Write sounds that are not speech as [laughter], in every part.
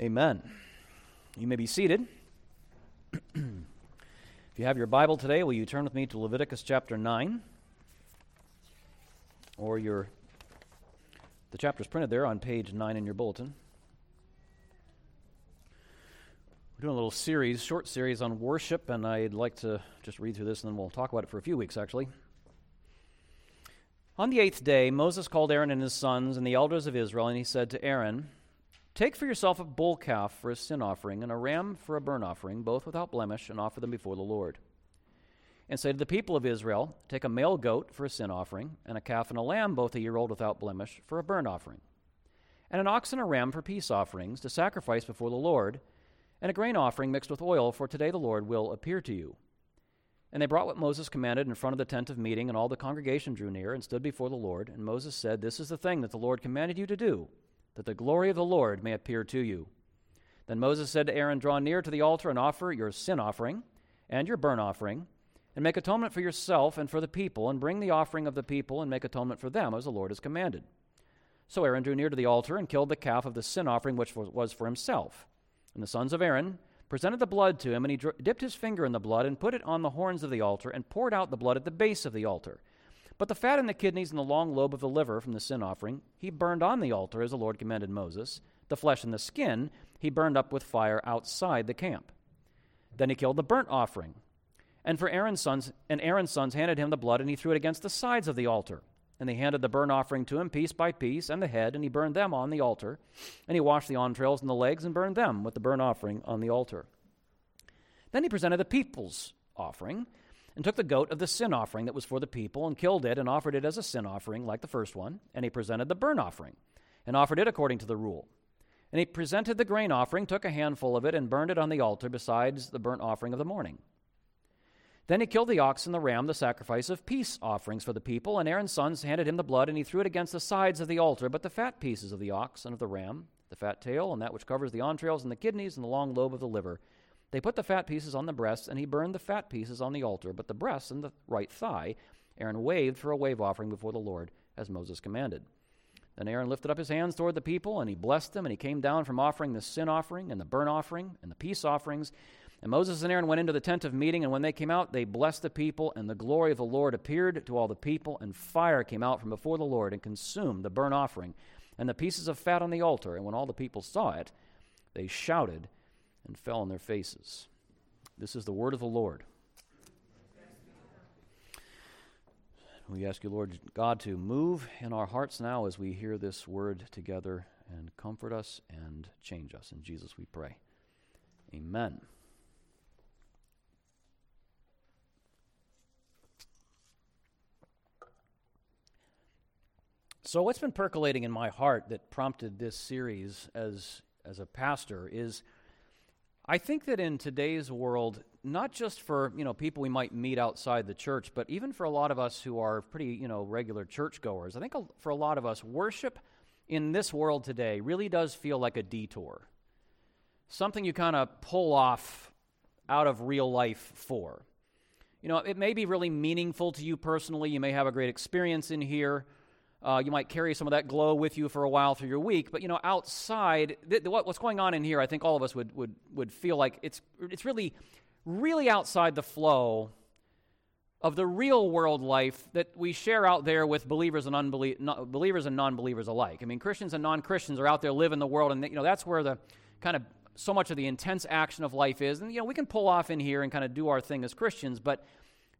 Amen. You may be seated. [clears throat] if you have your Bible today, will you turn with me to Leviticus chapter 9? Or your the chapter is printed there on page 9 in your bulletin. We're doing a little series, short series on worship, and I'd like to just read through this and then we'll talk about it for a few weeks actually. On the eighth day, Moses called Aaron and his sons and the elders of Israel, and he said to Aaron, Take for yourself a bull calf for a sin offering and a ram for a burnt offering, both without blemish, and offer them before the Lord. And say to the people of Israel, Take a male goat for a sin offering, and a calf and a lamb, both a year old without blemish, for a burnt offering, and an ox and a ram for peace offerings to sacrifice before the Lord, and a grain offering mixed with oil, for today the Lord will appear to you. And they brought what Moses commanded in front of the tent of meeting, and all the congregation drew near and stood before the Lord. And Moses said, This is the thing that the Lord commanded you to do that the glory of the Lord may appear to you. Then Moses said to Aaron, Draw near to the altar and offer your sin offering and your burnt offering, and make atonement for yourself and for the people, and bring the offering of the people and make atonement for them, as the Lord has commanded. So Aaron drew near to the altar and killed the calf of the sin offering, which was for himself. And the sons of Aaron presented the blood to him, and he dipped his finger in the blood and put it on the horns of the altar, and poured out the blood at the base of the altar. But the fat and the kidneys and the long lobe of the liver from the sin offering he burned on the altar as the Lord commanded Moses. The flesh and the skin he burned up with fire outside the camp. Then he killed the burnt offering. And for Aaron's sons, and Aaron's sons handed him the blood, and he threw it against the sides of the altar. And they handed the burnt offering to him piece by piece, and the head, and he burned them on the altar. And he washed the entrails and the legs, and burned them with the burnt offering on the altar. Then he presented the people's offering and took the goat of the sin offering that was for the people, and killed it, and offered it as a sin offering, like the first one. And he presented the burnt offering, and offered it according to the rule. And he presented the grain offering, took a handful of it, and burned it on the altar besides the burnt offering of the morning. Then he killed the ox and the ram, the sacrifice of peace offerings for the people, and Aaron's sons handed him the blood, and he threw it against the sides of the altar. But the fat pieces of the ox and of the ram, the fat tail, and that which covers the entrails, and the kidneys, and the long lobe of the liver, they put the fat pieces on the breasts, and he burned the fat pieces on the altar, but the breasts and the right thigh Aaron waved for a wave offering before the Lord, as Moses commanded. Then Aaron lifted up his hands toward the people, and he blessed them, and he came down from offering the sin offering, and the burnt offering, and the peace offerings. And Moses and Aaron went into the tent of meeting, and when they came out, they blessed the people, and the glory of the Lord appeared to all the people, and fire came out from before the Lord and consumed the burnt offering and the pieces of fat on the altar. And when all the people saw it, they shouted and fell on their faces. This is the word of the Lord. We ask you, Lord God, to move in our hearts now as we hear this word together and comfort us and change us. In Jesus we pray. Amen. So, what's been percolating in my heart that prompted this series as, as a pastor is I think that in today's world, not just for you know people we might meet outside the church, but even for a lot of us who are pretty you know regular churchgoers, I think for a lot of us, worship in this world today really does feel like a detour, something you kind of pull off out of real life for. You know, it may be really meaningful to you personally. You may have a great experience in here. Uh, you might carry some of that glow with you for a while through your week, but you know, outside, th- th- what's going on in here, I think all of us would, would, would feel like it's, it's really, really outside the flow of the real world life that we share out there with believers and unbelie- believers and non-believers alike. I mean, Christians and non-Christians are out there living the world, and you know that's where the kind of so much of the intense action of life is. And you know, we can pull off in here and kind of do our thing as Christians, but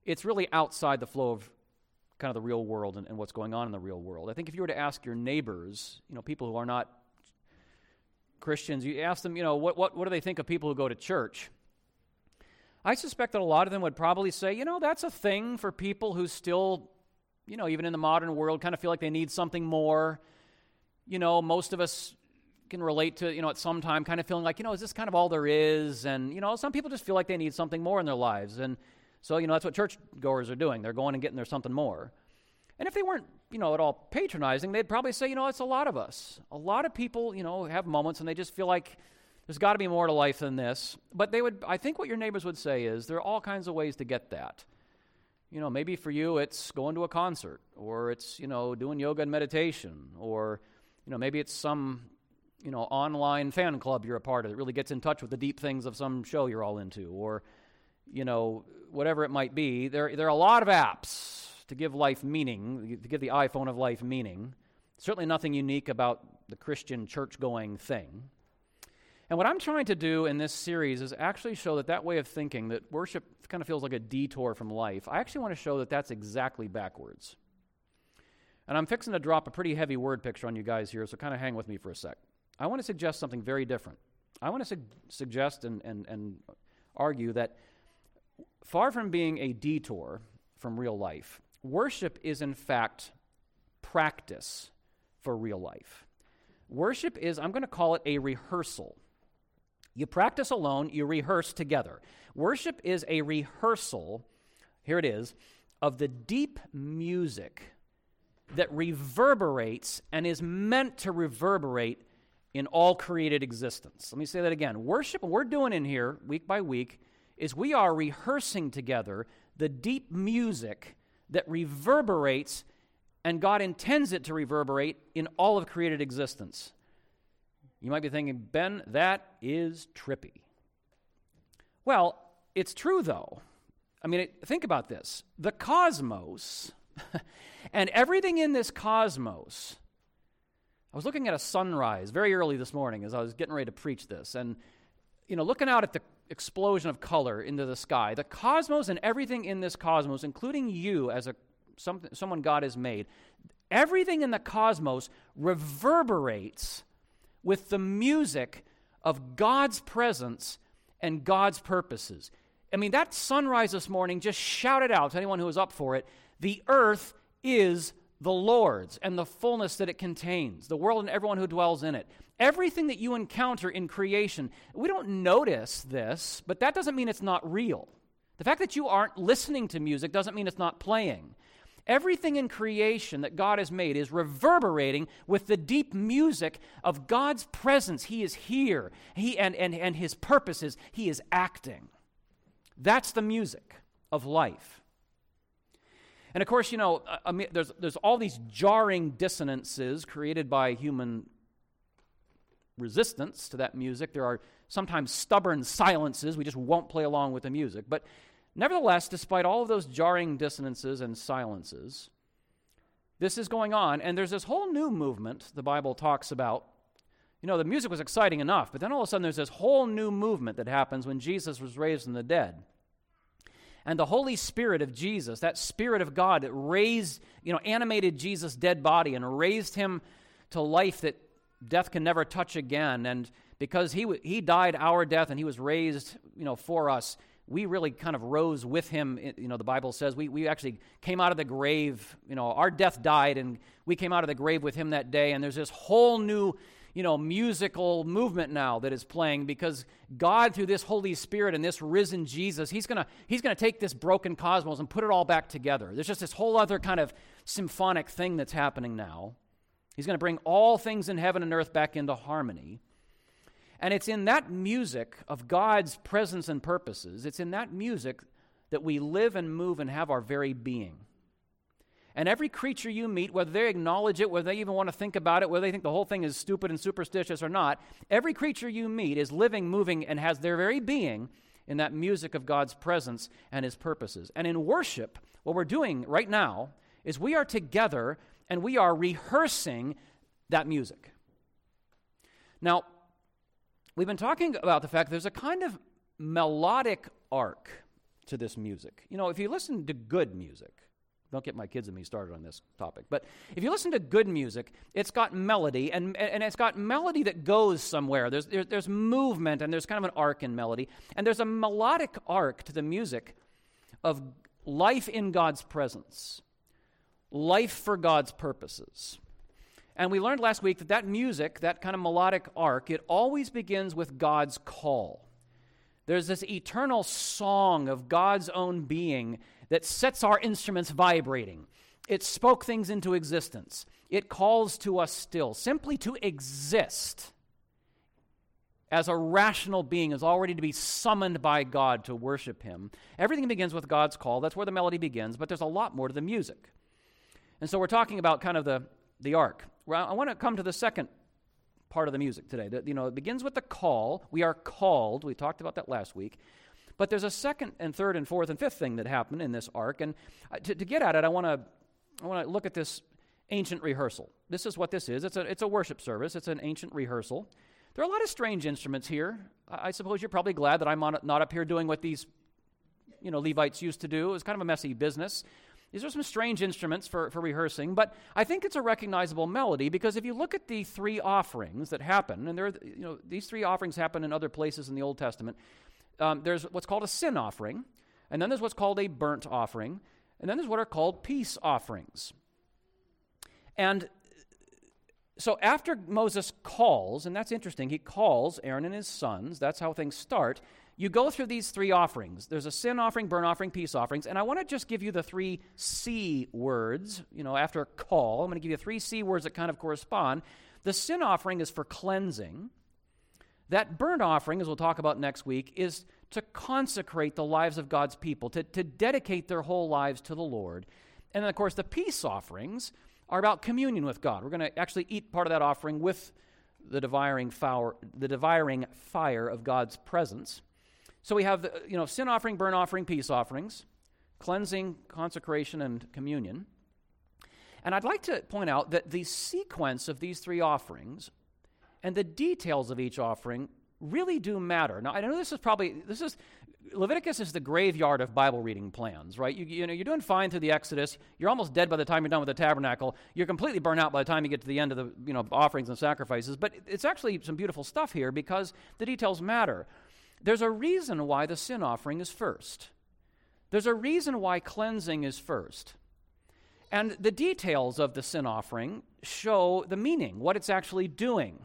it's really outside the flow of kind of the real world and, and what's going on in the real world. I think if you were to ask your neighbors, you know, people who are not Christians, you ask them, you know, what, what, what do they think of people who go to church? I suspect that a lot of them would probably say, you know, that's a thing for people who still, you know, even in the modern world, kind of feel like they need something more. You know, most of us can relate to, you know, at some time kind of feeling like, you know, is this kind of all there is? And, you know, some people just feel like they need something more in their lives. And, so, you know, that's what churchgoers are doing. They're going and getting there something more. And if they weren't, you know, at all patronizing, they'd probably say, you know, it's a lot of us. A lot of people, you know, have moments and they just feel like there's got to be more to life than this. But they would, I think what your neighbors would say is there are all kinds of ways to get that. You know, maybe for you it's going to a concert, or it's, you know, doing yoga and meditation, or, you know, maybe it's some you know, online fan club you're a part of that really gets in touch with the deep things of some show you're all into, or, you know, whatever it might be. There, there are a lot of apps to give life meaning, to give the iPhone of life meaning. Certainly nothing unique about the Christian church going thing. And what I'm trying to do in this series is actually show that that way of thinking, that worship kind of feels like a detour from life, I actually want to show that that's exactly backwards. And I'm fixing to drop a pretty heavy word picture on you guys here, so kind of hang with me for a sec. I want to suggest something very different. I want to su- suggest and, and, and argue that far from being a detour from real life, worship is in fact practice for real life. Worship is, I'm going to call it a rehearsal. You practice alone, you rehearse together. Worship is a rehearsal, here it is, of the deep music that reverberates and is meant to reverberate in all created existence. Let me say that again. Worship, we're doing in here week by week, is we are rehearsing together the deep music that reverberates, and God intends it to reverberate in all of created existence. You might be thinking, Ben, that is trippy. Well, it's true though. I mean, think about this the cosmos [laughs] and everything in this cosmos. I was looking at a sunrise very early this morning as I was getting ready to preach this, and you know, looking out at the explosion of color into the sky, the cosmos and everything in this cosmos, including you as a someone God has made, everything in the cosmos reverberates with the music of God's presence and God's purposes. I mean, that sunrise this morning just shouted out to anyone who was up for it the earth is the Lord's and the fullness that it contains, the world and everyone who dwells in it. Everything that you encounter in creation, we don't notice this, but that doesn't mean it's not real. The fact that you aren't listening to music doesn't mean it's not playing. Everything in creation that God has made is reverberating with the deep music of God's presence. He is here, he, and, and, and His purposes, He is acting. That's the music of life. And of course, you know, uh, I mean, there's, there's all these jarring dissonances created by human resistance to that music. There are sometimes stubborn silences. We just won't play along with the music. But Nevertheless, despite all of those jarring dissonances and silences, this is going on, and there's this whole new movement the Bible talks about. You know, the music was exciting enough, but then all of a sudden there's this whole new movement that happens when Jesus was raised from the dead. And the Holy Spirit of Jesus, that Spirit of God that raised, you know, animated Jesus' dead body and raised him to life that death can never touch again. And because he, he died our death and he was raised, you know, for us, we really kind of rose with him. You know, the Bible says we, we actually came out of the grave. You know, our death died, and we came out of the grave with him that day. And there's this whole new, you know, musical movement now that is playing because God, through this Holy Spirit and this risen Jesus, he's gonna he's gonna take this broken cosmos and put it all back together. There's just this whole other kind of symphonic thing that's happening now. He's going to bring all things in heaven and earth back into harmony. And it's in that music of God's presence and purposes, it's in that music that we live and move and have our very being. And every creature you meet, whether they acknowledge it, whether they even want to think about it, whether they think the whole thing is stupid and superstitious or not, every creature you meet is living, moving, and has their very being in that music of God's presence and His purposes. And in worship, what we're doing right now is we are together and we are rehearsing that music. Now, we've been talking about the fact there's a kind of melodic arc to this music. You know, if you listen to good music, don't get my kids and me started on this topic, but if you listen to good music, it's got melody, and, and it's got melody that goes somewhere. There's, there, there's movement, and there's kind of an arc in melody, and there's a melodic arc to the music of life in God's presence, life for God's purposes. And we learned last week that that music, that kind of melodic arc, it always begins with God's call. There's this eternal song of God's own being that sets our instruments vibrating. It spoke things into existence. It calls to us still. Simply to exist as a rational being is already to be summoned by God to worship Him. Everything begins with God's call. That's where the melody begins, but there's a lot more to the music. And so we're talking about kind of the, the arc. Well, I want to come to the second part of the music today. The, you know, it begins with the call. We are called. We talked about that last week. But there's a second and third and fourth and fifth thing that happened in this arc. And uh, to, to get at it, I want to I want to look at this ancient rehearsal. This is what this is. It's a, it's a worship service. It's an ancient rehearsal. There are a lot of strange instruments here. I, I suppose you're probably glad that I'm on, not up here doing what these you know, Levites used to do. It was kind of a messy business. These are some strange instruments for, for rehearsing, but I think it's a recognizable melody because if you look at the three offerings that happen, and there, you know, these three offerings happen in other places in the Old Testament. Um, there's what's called a sin offering, and then there's what's called a burnt offering, and then there's what are called peace offerings. And so after Moses calls, and that's interesting, he calls Aaron and his sons, that's how things start you go through these three offerings. There's a sin offering, burnt offering, peace offerings, and I want to just give you the three C words, you know, after a call. I'm going to give you three C words that kind of correspond. The sin offering is for cleansing. That burnt offering, as we'll talk about next week, is to consecrate the lives of God's people, to, to dedicate their whole lives to the Lord. And then, of course, the peace offerings are about communion with God. We're going to actually eat part of that offering with the devouring the devouring fire of God's presence. So we have, the, you know, sin offering, burnt offering, peace offerings, cleansing, consecration, and communion. And I'd like to point out that the sequence of these three offerings and the details of each offering really do matter. Now, I know this is probably, this is, Leviticus is the graveyard of Bible reading plans, right? You, you know, you're doing fine through the Exodus. You're almost dead by the time you're done with the tabernacle. You're completely burnt out by the time you get to the end of the, you know, offerings and sacrifices. But it's actually some beautiful stuff here because the details matter. There's a reason why the sin offering is first. There's a reason why cleansing is first. And the details of the sin offering show the meaning, what it's actually doing.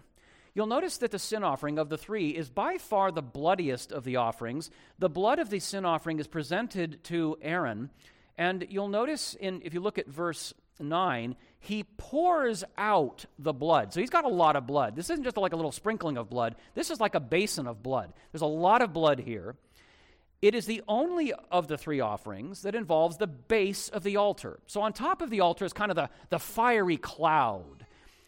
You'll notice that the sin offering of the three is by far the bloodiest of the offerings. The blood of the sin offering is presented to Aaron. And you'll notice in if you look at verse 9, he pours out the blood. So he's got a lot of blood. This isn't just like a little sprinkling of blood, this is like a basin of blood. There's a lot of blood here. It is the only of the three offerings that involves the base of the altar. So on top of the altar is kind of the, the fiery cloud.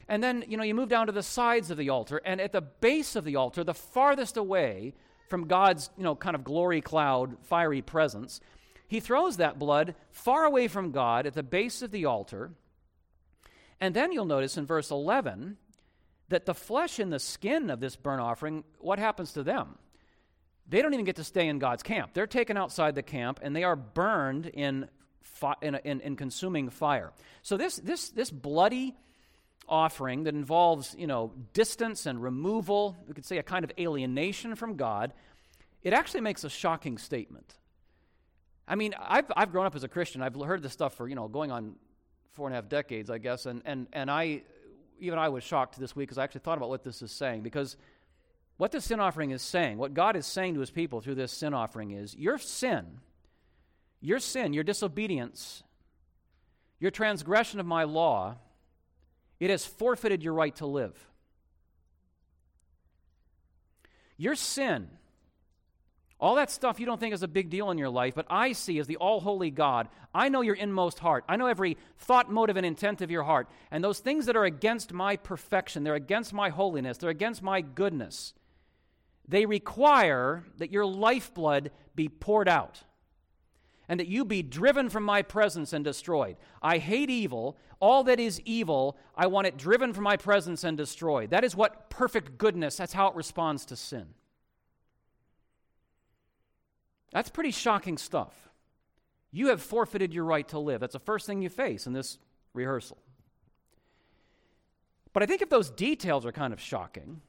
And then, you know, you move down to the sides of the altar, and at the base of the altar, the farthest away from God's, you know, kind of glory cloud, fiery presence, he throws that blood far away from God at the base of the altar. And then you'll notice in verse 11 that the flesh and the skin of this burnt offering, what happens to them? They don't even get to stay in God's camp. They're taken outside the camp and they are burned in, fi- in, in, in consuming fire. So this, this, this bloody offering that involves, you know, distance and removal, we could say a kind of alienation from God, it actually makes a shocking statement. I mean, I've, I've grown up as a Christian. I've heard this stuff for, you know, going on four and a half decades, I guess. And, and, and I, even I was shocked this week because I actually thought about what this is saying. Because what the sin offering is saying, what God is saying to his people through this sin offering is your sin, your sin, your disobedience, your transgression of my law, it has forfeited your right to live. Your sin, all that stuff you don't think is a big deal in your life, but I see as the all holy God. I know your inmost heart. I know every thought, motive, and intent of your heart. And those things that are against my perfection, they're against my holiness, they're against my goodness, they require that your lifeblood be poured out and that you be driven from my presence and destroyed. I hate evil. All that is evil, I want it driven from my presence and destroyed. That is what perfect goodness, that's how it responds to sin. That's pretty shocking stuff. You have forfeited your right to live. That's the first thing you face in this rehearsal. But I think if those details are kind of shocking,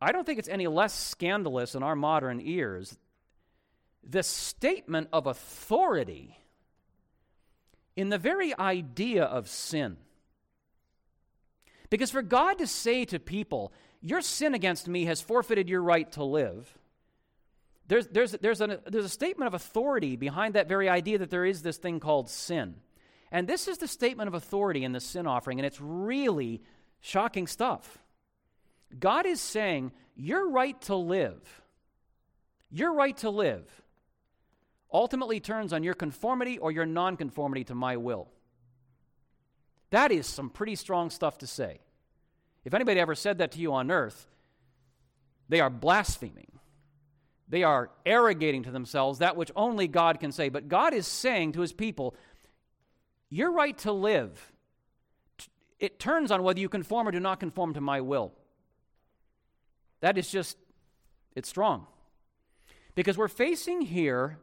I don't think it's any less scandalous in our modern ears the statement of authority in the very idea of sin. Because for God to say to people, Your sin against me has forfeited your right to live, there's, there's, there's, a, there's a statement of authority behind that very idea that there is this thing called sin. And this is the statement of authority in the sin offering, and it's really shocking stuff. God is saying, Your right to live, your right to live, ultimately turns on your conformity or your nonconformity to my will. That is some pretty strong stuff to say. If anybody ever said that to you on earth, they are blaspheming. They are arrogating to themselves that which only God can say. But God is saying to his people, Your right to live, it turns on whether you conform or do not conform to my will. That is just, it's strong. Because we're facing here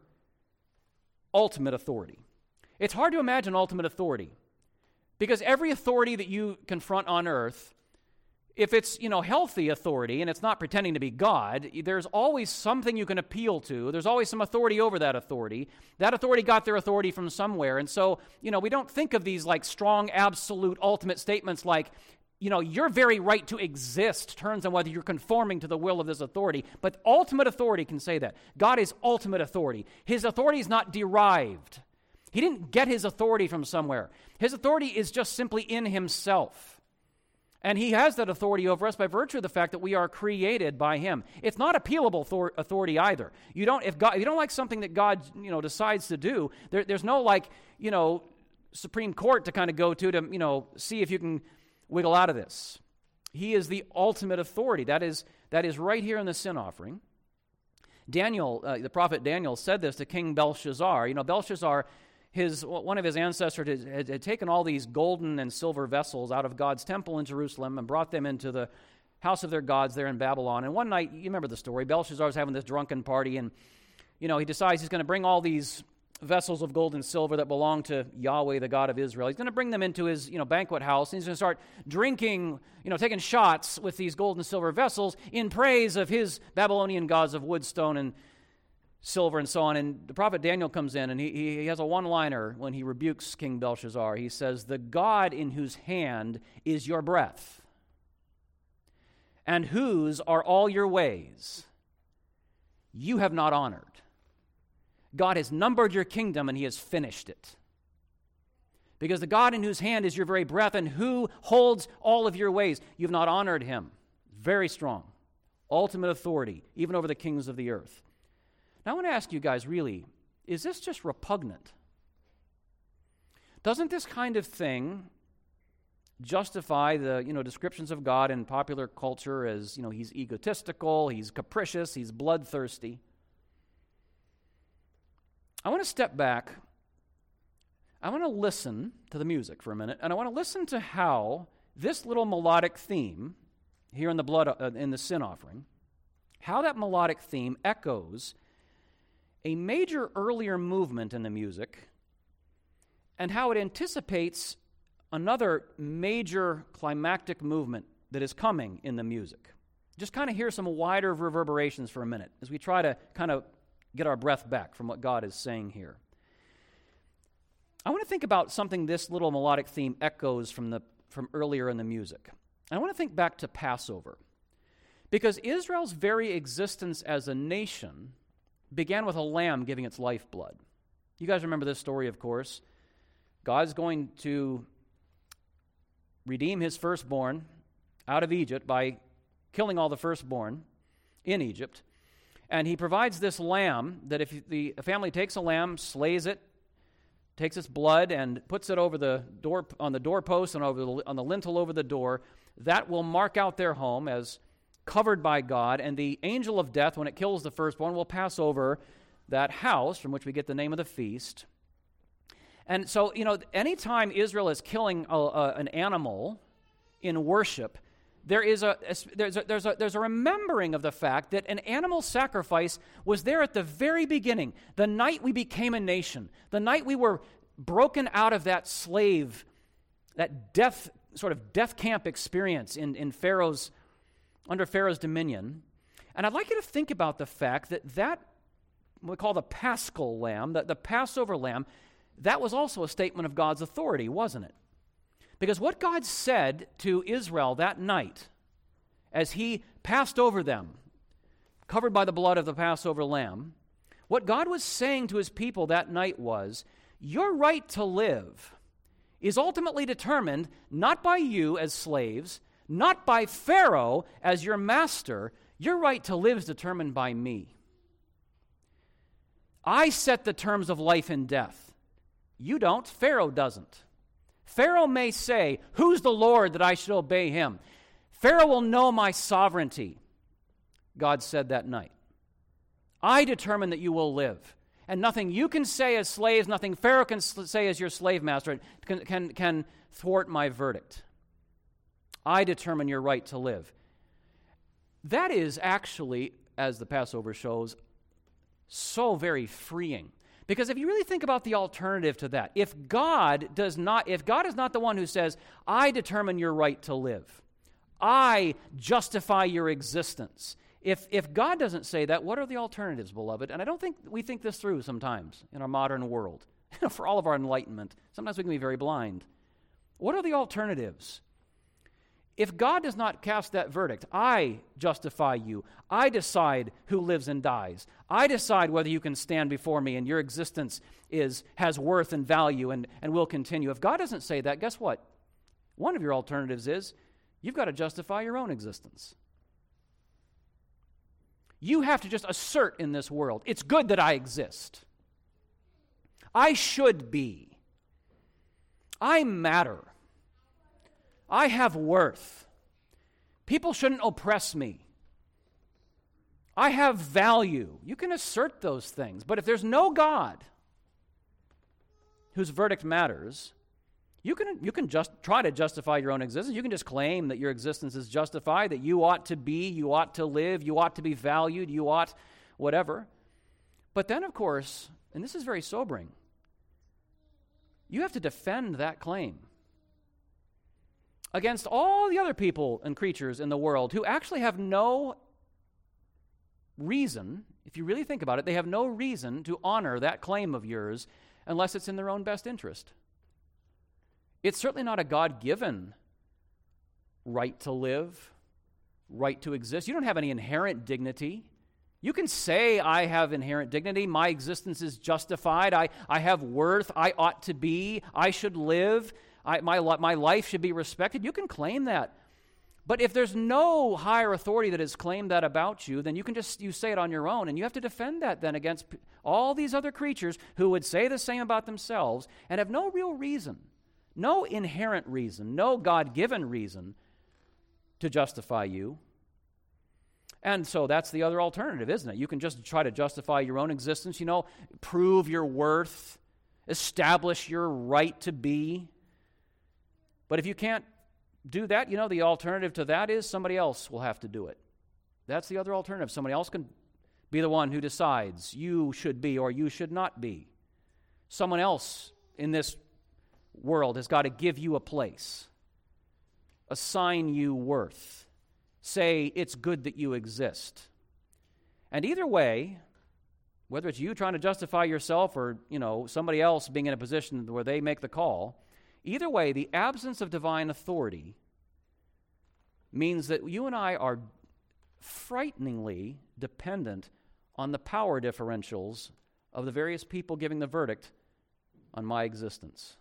ultimate authority. It's hard to imagine ultimate authority. Because every authority that you confront on earth if it's you know healthy authority and it's not pretending to be god there's always something you can appeal to. There's always some authority over that authority. That authority got their authority from somewhere. And so you know we don't think of these like strong absolute ultimate statements like you know your very right to exist turns on whether you're conforming to the will of this authority. But ultimate authority can say that. God is ultimate authority. His authority is not derived. He didn't get his authority from somewhere. His authority is just simply in himself and he has that authority over us by virtue of the fact that we are created by him. It's not appealable authority either. You don't, if, God, you don't like something that God you know, decides to do, there, there's no like, you know, Supreme Court to kind of go to to, you know, see if you can wiggle out of this. He is the ultimate authority. That is, that is right here in the sin offering. Daniel, uh, the prophet Daniel, said this to King Belshazzar. You know, Belshazzar his, one of his ancestors had, had, taken all these golden and silver vessels out of God's temple in Jerusalem and brought them into the house of their gods there in Babylon. And one night, you remember the story, Belshazzar was having this drunken party, and you know he decides he's going to bring all these vessels of gold and silver that belong to Yahweh, the God of Israel. He's going to bring them into his you know, banquet house, and he's going to start drinking, you know, taking shots with these gold and silver vessels in praise of his Babylonian gods of wood, stone, and silver and so on. And the prophet Daniel comes in and he, he has a one liner when he rebukes King Belshazzar. He says, The God in whose hand is your breath, and whose are all your ways, you have not honored. God has numbered your kingdom and he has finished it. Because the God in whose hand is your very breath and who holds all of your ways, you've not honored him. Very strong. Ultimate authority, even over the kings of the earth. Now, I want to ask you guys really, is this just repugnant? Doesn't this kind of thing justify the you know descriptions of God in popular culture as you know he's egotistical, he's capricious, he's bloodthirsty? I want to step back. I want to listen to the music for a minute, and I want to listen to how this little melodic theme here in the blood uh, in the sin offering, how that melodic theme echoes a major earlier movement in the music and how it anticipates another major climactic movement that is coming in the music. Just kind of hear some wider reverberations for a minute as we try to kind of get our breath back from what God is saying here. I want to think about something this little melodic theme echoes from, the, from earlier in the music. I want to think back to Passover. Because Israel's very existence as a nation began with a lamb giving its lifeblood. You guys remember this story, of course. God's going to redeem his firstborn out of Egypt by killing all the firstborn in Egypt. And he provides this lamb that if the family takes a lamb, slays it, takes its blood, and puts it over the door on the doorpost and over the, on the lintel over the door, that will mark out their home as covered by God, and the angel of death, when it kills the firstborn, will pass over that house from which we get the name of the feast. And so, you know, anytime Israel is killing a, a, an animal in worship, there is a, a, there's, a, there's, a, there's a remembering of the fact that an animal sacrifice was there at the very beginning, the night we became a nation, the night we were broken out of that slave, that death, sort of death camp experience in, in Pharaoh's under Pharaoh's dominion. And I'd like you to think about the fact that that, we call the paschal lamb, the, the Passover lamb, that was also a statement of God's authority, wasn't it? Because what God said to Israel that night, as he passed over them, covered by the blood of the Passover lamb, what God was saying to his people that night was, Your right to live is ultimately determined not by you as slaves, not by Pharaoh as your master. Your right to live is determined by me. I set the terms of life and death. You don't, Pharaoh doesn't. Pharaoh may say, Who's the Lord that I should obey him? Pharaoh will know my sovereignty, God said that night. I determine that you will live. And nothing you can say as slaves, nothing Pharaoh can say as your slave master can, can, can thwart my verdict. I determine your right to live. That is actually, as the Passover shows, so very freeing. Because if you really think about the alternative to that, if God does not, if God is not the one who says, I determine your right to live, I justify your existence. If, if God doesn't say that, what are the alternatives, beloved? And I don't think we think this through sometimes in our modern world. [laughs] For all of our enlightenment, sometimes we can be very blind. What are the alternatives? If God does not cast that verdict, I justify you. I decide who lives and dies. I decide whether you can stand before me and your existence is, has worth and value and, and will continue. If God doesn't say that, guess what? One of your alternatives is you've got to justify your own existence. You have to just assert in this world it's good that I exist. I should be. I matter. I have worth. People shouldn't oppress me. I have value. You can assert those things. But if there's no God whose verdict matters, you can, you can just try to justify your own existence. You can just claim that your existence is justified, that you ought to be, you ought to live, you ought to be valued, you ought whatever. But then, of course, and this is very sobering, you have to defend that claim against all the other people and creatures in the world who actually have no reason, if you really think about it, they have no reason to honor that claim of yours unless it's in their own best interest. It's certainly not a God given right to live, right to exist. You don't have any inherent dignity. You can say, I have inherent dignity, my existence is justified, I, I have worth, I ought to be, I should live. I, my, my life should be respected. You can claim that. But if there's no higher authority that has claimed that about you, then you can just you say it on your own and you have to defend that then against all these other creatures who would say the same about themselves and have no real reason, no inherent reason, no God-given reason to justify you. And so that's the other alternative, isn't it? You can just try to justify your own existence, you know, prove your worth, establish your right to be. But if you can't do that, you know, the alternative to that is somebody else will have to do it. That's the other alternative. Somebody else can be the one who decides you should be or you should not be. Someone else in this world has got to give you a place, assign you worth, say it's good that you exist. And either way, whether it's you trying to justify yourself or, you know, somebody else being in a position where they make the call, Either way, the absence of divine authority means that you and I are frighteningly dependent on the power differentials of the various people giving the verdict on my existence.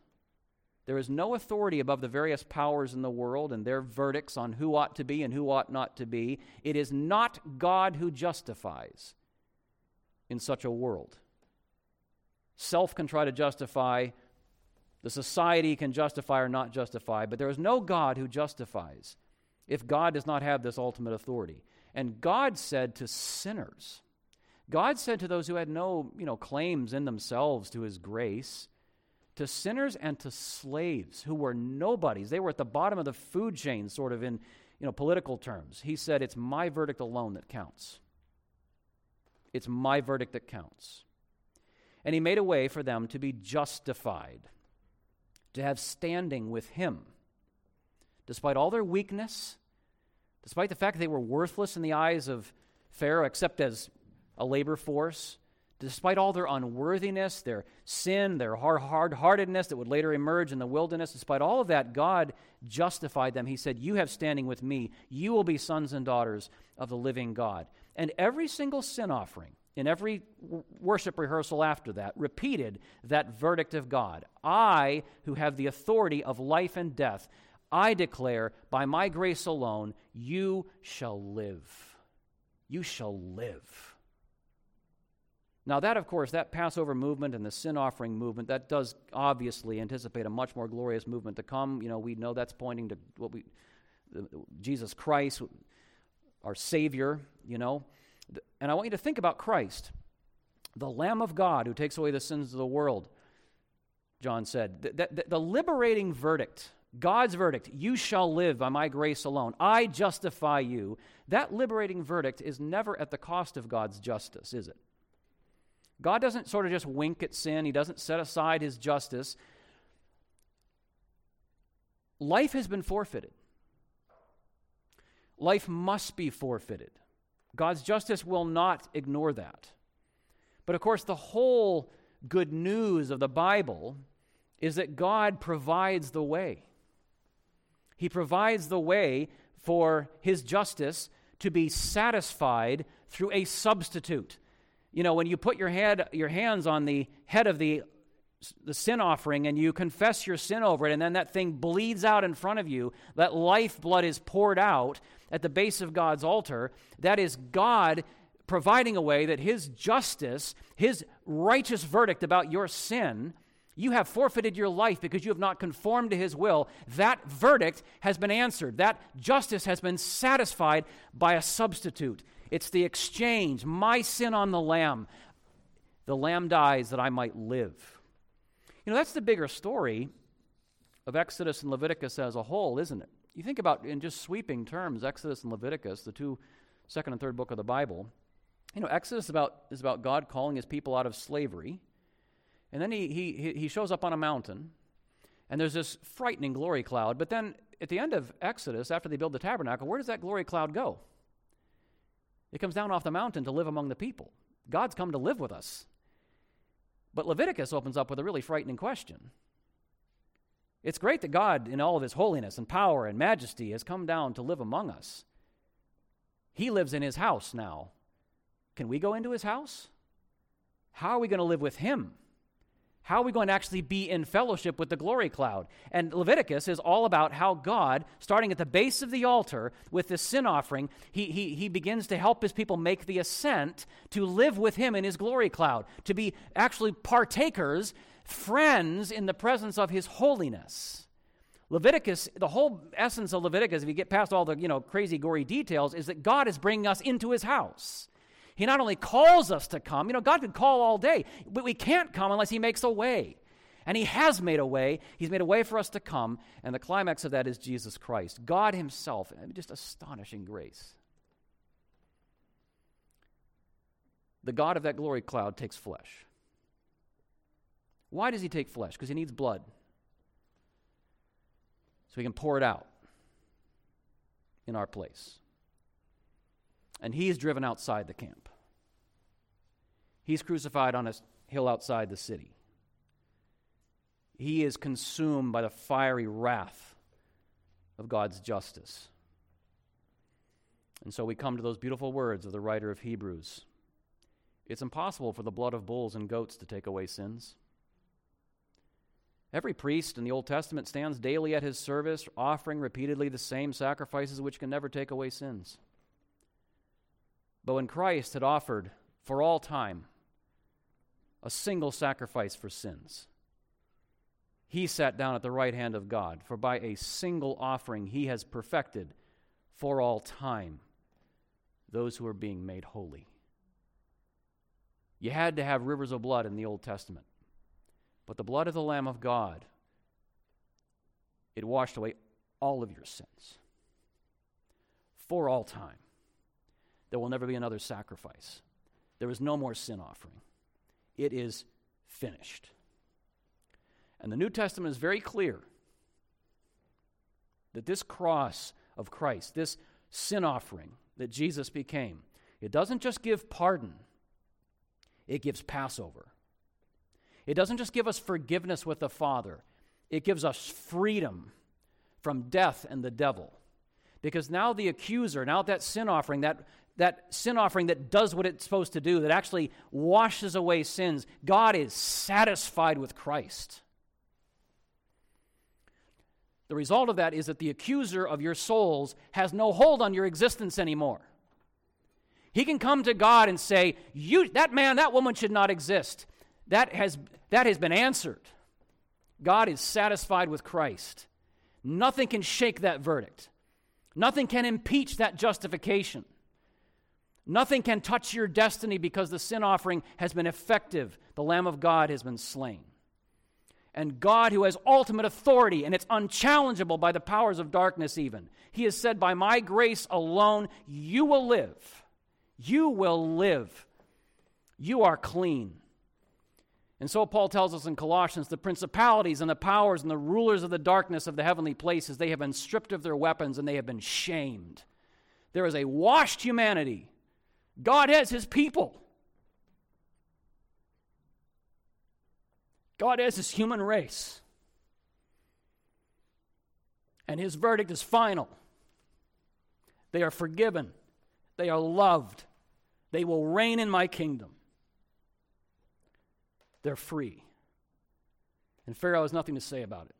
There is no authority above the various powers in the world and their verdicts on who ought to be and who ought not to be. It is not God who justifies in such a world. Self can try to justify the society can justify or not justify, but there is no God who justifies if God does not have this ultimate authority. And God said to sinners, God said to those who had no you know, claims in themselves to his grace, to sinners and to slaves who were nobodies. They were at the bottom of the food chain, sort of in you know, political terms. He said, It's my verdict alone that counts. It's my verdict that counts. And he made a way for them to be justified to have standing with Him. Despite all their weakness, despite the fact that they were worthless in the eyes of Pharaoh, except as a labor force, despite all their unworthiness, their sin, their hard heartedness that would later emerge in the wilderness, despite all of that, God justified them. He said, You have standing with me. You will be sons and daughters of the living God. And every single sin offering in every worship rehearsal after that, repeated that verdict of God I, who have the authority of life and death, I declare, by my grace alone, you shall live. You shall live. Now, that, of course, that Passover movement and the sin offering movement, that does obviously anticipate a much more glorious movement to come. You know, we know that's pointing to what we Jesus Christ, our Savior, you know. And I want you to think about Christ, the Lamb of God who takes away the sins of the world, John said. The, the, the liberating verdict, God's verdict, you shall live by my grace alone. I justify you. That liberating verdict is never at the cost of God's justice, is it? God doesn't sort of just wink at sin, He doesn't set aside His justice. Life has been forfeited. Life must be forfeited. God's justice will not ignore that. But of course, the whole good news of the Bible is that God provides the way. He provides the way for His justice to be satisfied through a substitute. You know, when you put your head, your hands on the head of the the sin offering and you confess your sin over it, and then that thing bleeds out in front of you, that lifeblood is poured out at the base of God's altar, that is God providing a way that His justice, His righteous verdict about your sin, you have forfeited your life because you have not conformed to His will. That verdict has been answered. That justice has been satisfied by a substitute. It's the exchange, my sin on the Lamb. The Lamb dies that I might live. You know, that's the bigger story of Exodus and Leviticus as a whole, isn't it? You think about, in just sweeping terms, Exodus and Leviticus, the two second and third book of the Bible. You know, Exodus about, is about God calling his people out of slavery. And then he, he, he shows up on a mountain, and there's this frightening glory cloud. But then at the end of Exodus, after they build the tabernacle, where does that glory cloud go? It comes down off the mountain to live among the people. God's come to live with us. But Leviticus opens up with a really frightening question. It's great that God, in all of his holiness and power and majesty, has come down to live among us. He lives in his house now. Can we go into his house? How are we going to live with him? How are we going to actually be in fellowship with the glory cloud? And Leviticus is all about how God, starting at the base of the altar with this sin offering, he, he, he begins to help his people make the ascent to live with him in his glory cloud, to be actually partakers, friends in the presence of his holiness. Leviticus, the whole essence of Leviticus, if you get past all the you know crazy gory details, is that God is bringing us into his house. He not only calls us to come, you know, God could call all day, but we can't come unless He makes a way. And He has made a way. He's made a way for us to come. And the climax of that is Jesus Christ, God Himself. Just astonishing grace. The God of that glory cloud takes flesh. Why does He take flesh? Because He needs blood. So He can pour it out in our place and he is driven outside the camp. He's crucified on a hill outside the city. He is consumed by the fiery wrath of God's justice. And so we come to those beautiful words of the writer of Hebrews It's impossible for the blood of bulls and goats to take away sins. Every priest in the Old Testament stands daily at his service, offering repeatedly the same sacrifices which can never take away sins. But when Christ had offered for all time a single sacrifice for sins, he sat down at the right hand of God, for by a single offering he has perfected for all time those who are being made holy. You had to have rivers of blood in the Old Testament. But the blood of the Lamb of God, it washed away all of your sins for all time. There will never be another sacrifice. There is no more sin offering. It is finished. And the New Testament is very clear that this cross of Christ, this sin offering that Jesus became, it doesn't just give pardon, it gives Passover. It doesn't just give us forgiveness with the Father, it gives us freedom from death and the devil. Because now the accuser, now that sin offering, that that sin offering that does what it's supposed to do, that actually washes away sins, God is satisfied with Christ. The result of that is that the accuser of your souls has no hold on your existence anymore. He can come to God and say, you, That man, that woman should not exist. That has, that has been answered. God is satisfied with Christ. Nothing can shake that verdict. Nothing can impeach that justification. Nothing can touch your destiny because the sin offering has been effective. The Lamb of God has been slain. And God, who has ultimate authority, and it's unchallengeable by the powers of darkness, even, He has said, By my grace alone, you will live. You will live. You are clean. And so Paul tells us in Colossians the principalities and the powers and the rulers of the darkness of the heavenly places, they have been stripped of their weapons and they have been shamed. There is a washed humanity. God has his people. God has his human race. And his verdict is final. They are forgiven. They are loved. They will reign in my kingdom they're free. And Pharaoh has nothing to say about it.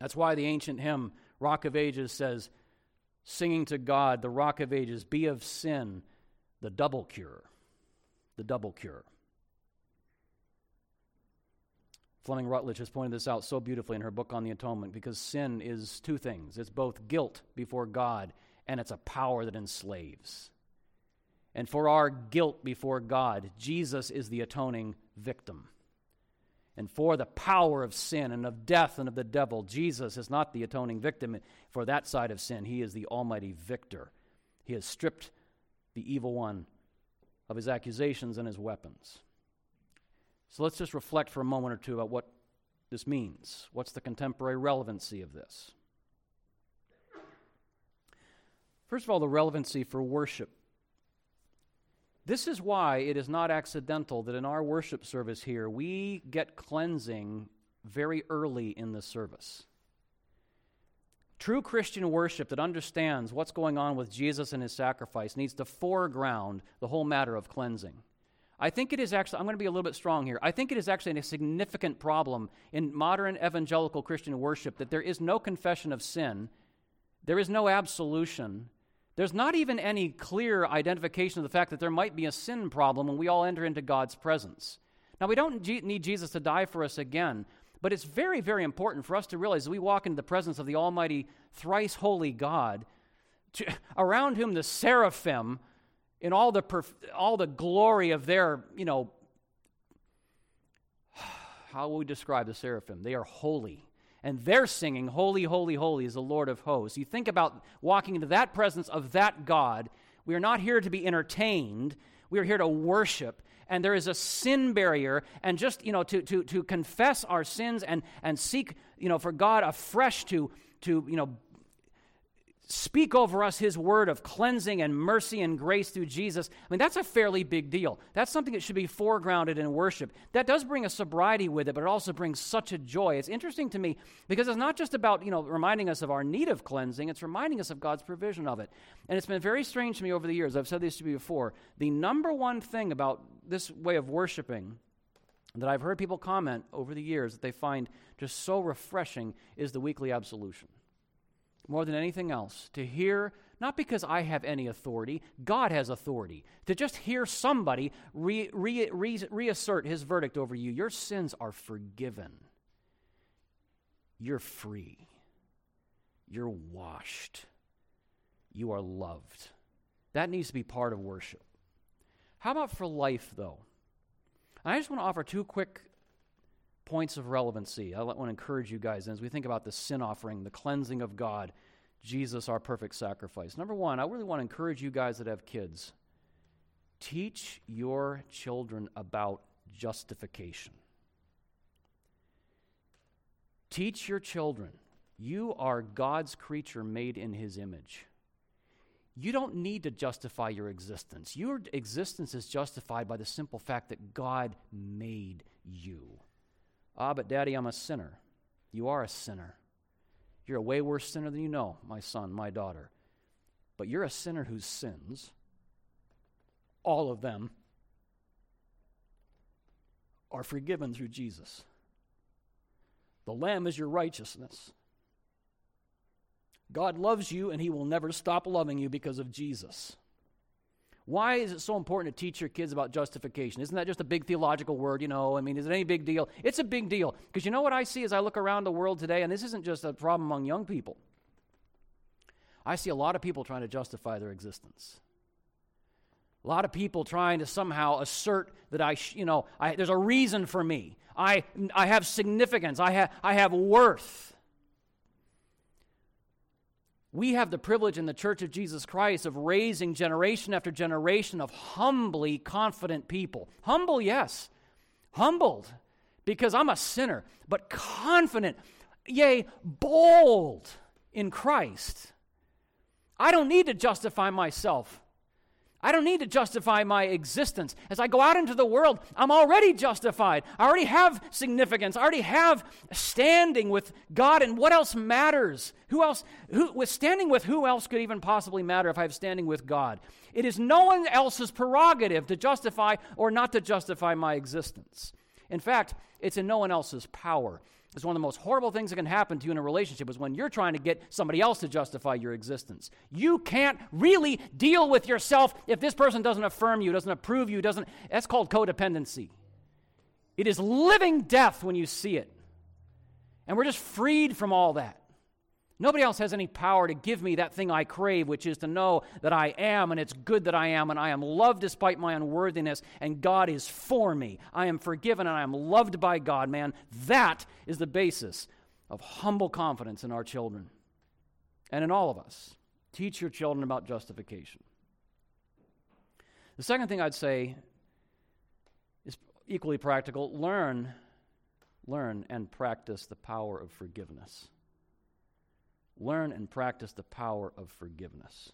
That's why the ancient hymn, Rock of Ages, says, singing to God, the Rock of Ages, be of sin the double cure. The double cure. Fleming Rutledge has pointed this out so beautifully in her book on the atonement because sin is two things it's both guilt before God and it's a power that enslaves. And for our guilt before God, Jesus is the atoning victim. And for the power of sin and of death and of the devil, Jesus is not the atoning victim for that side of sin. He is the almighty victor. He has stripped the evil one of his accusations and his weapons. So let's just reflect for a moment or two about what this means. What's the contemporary relevancy of this? First of all, the relevancy for worship. This is why it is not accidental that in our worship service here, we get cleansing very early in the service. True Christian worship that understands what's going on with Jesus and his sacrifice needs to foreground the whole matter of cleansing. I think it is actually, I'm going to be a little bit strong here. I think it is actually a significant problem in modern evangelical Christian worship that there is no confession of sin, there is no absolution, there's not even any clear identification of the fact that there might be a sin problem when we all enter into God's presence. Now, we don't need Jesus to die for us again, but it's very, very important for us to realize as we walk into the presence of the Almighty, thrice holy God, to, [laughs] around whom the seraphim, in all the, perf- all the glory of their, you know, [sighs] how will we describe the seraphim? They are holy and they're singing, Holy, Holy, Holy is the Lord of hosts. You think about walking into that presence of that God. We are not here to be entertained, we are here to worship. And there is a sin barrier, and just, you know, to, to, to confess our sins and, and seek, you know, for God afresh to, to, you know, speak over us his word of cleansing and mercy and grace through Jesus. I mean, that's a fairly big deal. That's something that should be foregrounded in worship. That does bring a sobriety with it, but it also brings such a joy. It's interesting to me because it's not just about, you know, reminding us of our need of cleansing, it's reminding us of God's provision of it. And it's been very strange to me over the years. I've said this to you before. The number one thing about this way of worshiping that I've heard people comment over the years that they find just so refreshing is the weekly absolution more than anything else to hear, not because I have any authority, God has authority, to just hear somebody re, re, re, reassert his verdict over you. Your sins are forgiven. You're free. You're washed. You are loved. That needs to be part of worship. How about for life, though? I just want to offer two quick points of relevancy. I want to encourage you guys as we think about the sin offering, the cleansing of God, Jesus, our perfect sacrifice. Number one, I really want to encourage you guys that have kids teach your children about justification. Teach your children you are God's creature made in his image. You don't need to justify your existence. Your existence is justified by the simple fact that God made you. Ah, but daddy, I'm a sinner. You are a sinner. You're a way worse sinner than you know, my son, my daughter. But you're a sinner whose sins, all of them, are forgiven through Jesus. The Lamb is your righteousness. God loves you, and He will never stop loving you because of Jesus. Why is it so important to teach your kids about justification? Isn't that just a big theological word, you know? I mean, is it any big deal? It's a big deal. Because you know what I see as I look around the world today, and this isn't just a problem among young people. I see a lot of people trying to justify their existence. A lot of people trying to somehow assert that I, you know, I, there's a reason for me. I, I have significance. I, ha, I have worth. We have the privilege in the Church of Jesus Christ of raising generation after generation of humbly confident people. Humble, yes. Humbled because I'm a sinner, but confident, yea, bold in Christ. I don't need to justify myself. I don't need to justify my existence. As I go out into the world, I'm already justified. I already have significance. I already have standing with God. And what else matters? Who else? Who, with standing with who else could even possibly matter if I have standing with God? It is no one else's prerogative to justify or not to justify my existence. In fact, it's in no one else's power. It's one of the most horrible things that can happen to you in a relationship is when you're trying to get somebody else to justify your existence. You can't really deal with yourself if this person doesn't affirm you, doesn't approve you, doesn't that's called codependency. It is living death when you see it. And we're just freed from all that. Nobody else has any power to give me that thing I crave, which is to know that I am, and it's good that I am, and I am loved despite my unworthiness, and God is for me. I am forgiven, and I am loved by God, man. That is the basis of humble confidence in our children and in all of us. Teach your children about justification. The second thing I'd say is equally practical learn, learn and practice the power of forgiveness learn and practice the power of forgiveness.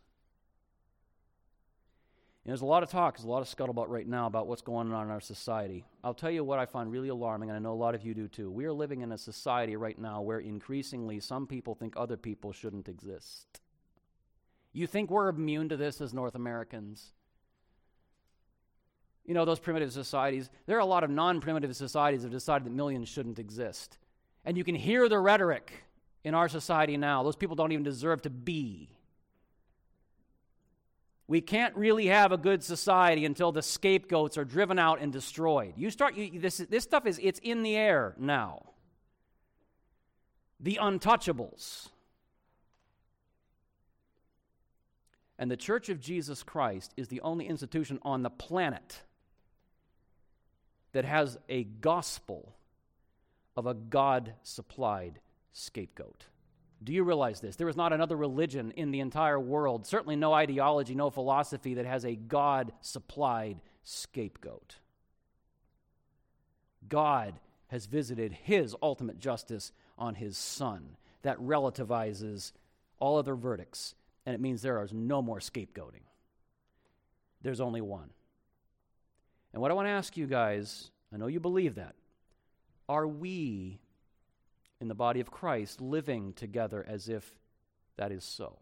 And there's a lot of talk, there's a lot of scuttlebutt right now about what's going on in our society. I'll tell you what I find really alarming, and I know a lot of you do too. We are living in a society right now where increasingly some people think other people shouldn't exist. You think we're immune to this as North Americans? You know, those primitive societies, there are a lot of non primitive societies that have decided that millions shouldn't exist. And you can hear the rhetoric in our society now. Those people don't even deserve to be. We can't really have a good society until the scapegoats are driven out and destroyed. You start you, this this stuff is it's in the air now. The untouchables. And the Church of Jesus Christ is the only institution on the planet that has a gospel of a God supplied scapegoat. Do you realize this? There is not another religion in the entire world, certainly no ideology, no philosophy that has a God supplied scapegoat. God has visited his ultimate justice on his son. That relativizes all other verdicts, and it means there is no more scapegoating. There's only one. And what I want to ask you guys, I know you believe that. Are we in the body of Christ living together as if that is so.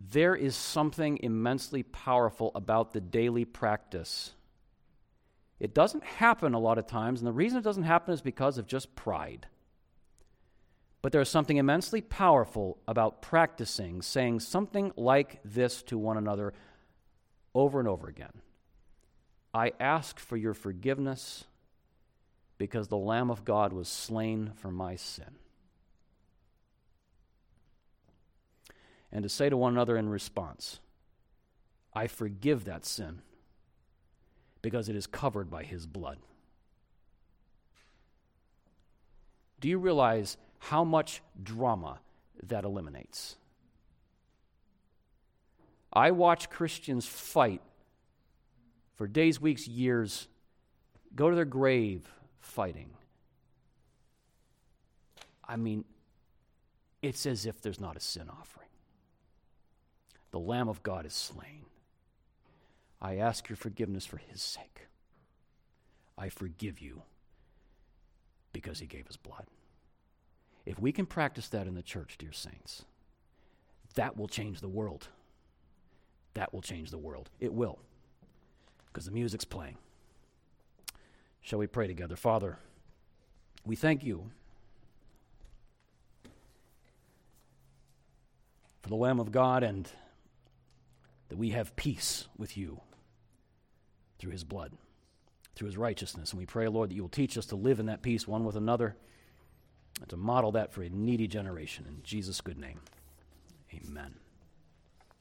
There is something immensely powerful about the daily practice. It doesn't happen a lot of times, and the reason it doesn't happen is because of just pride. But there's something immensely powerful about practicing saying something like this to one another over and over again. I ask for your forgiveness because the Lamb of God was slain for my sin. And to say to one another in response, I forgive that sin because it is covered by his blood. Do you realize how much drama that eliminates? I watch Christians fight for days, weeks, years, go to their grave fighting. I mean, it's as if there's not a sin offering. The Lamb of God is slain. I ask your forgiveness for his sake. I forgive you because he gave his blood. If we can practice that in the church, dear saints, that will change the world. That will change the world. It will because the music's playing. Shall we pray together? Father, we thank you for the Lamb of God and that we have peace with you through his blood, through his righteousness. And we pray, Lord, that you will teach us to live in that peace one with another and to model that for a needy generation. In Jesus' good name.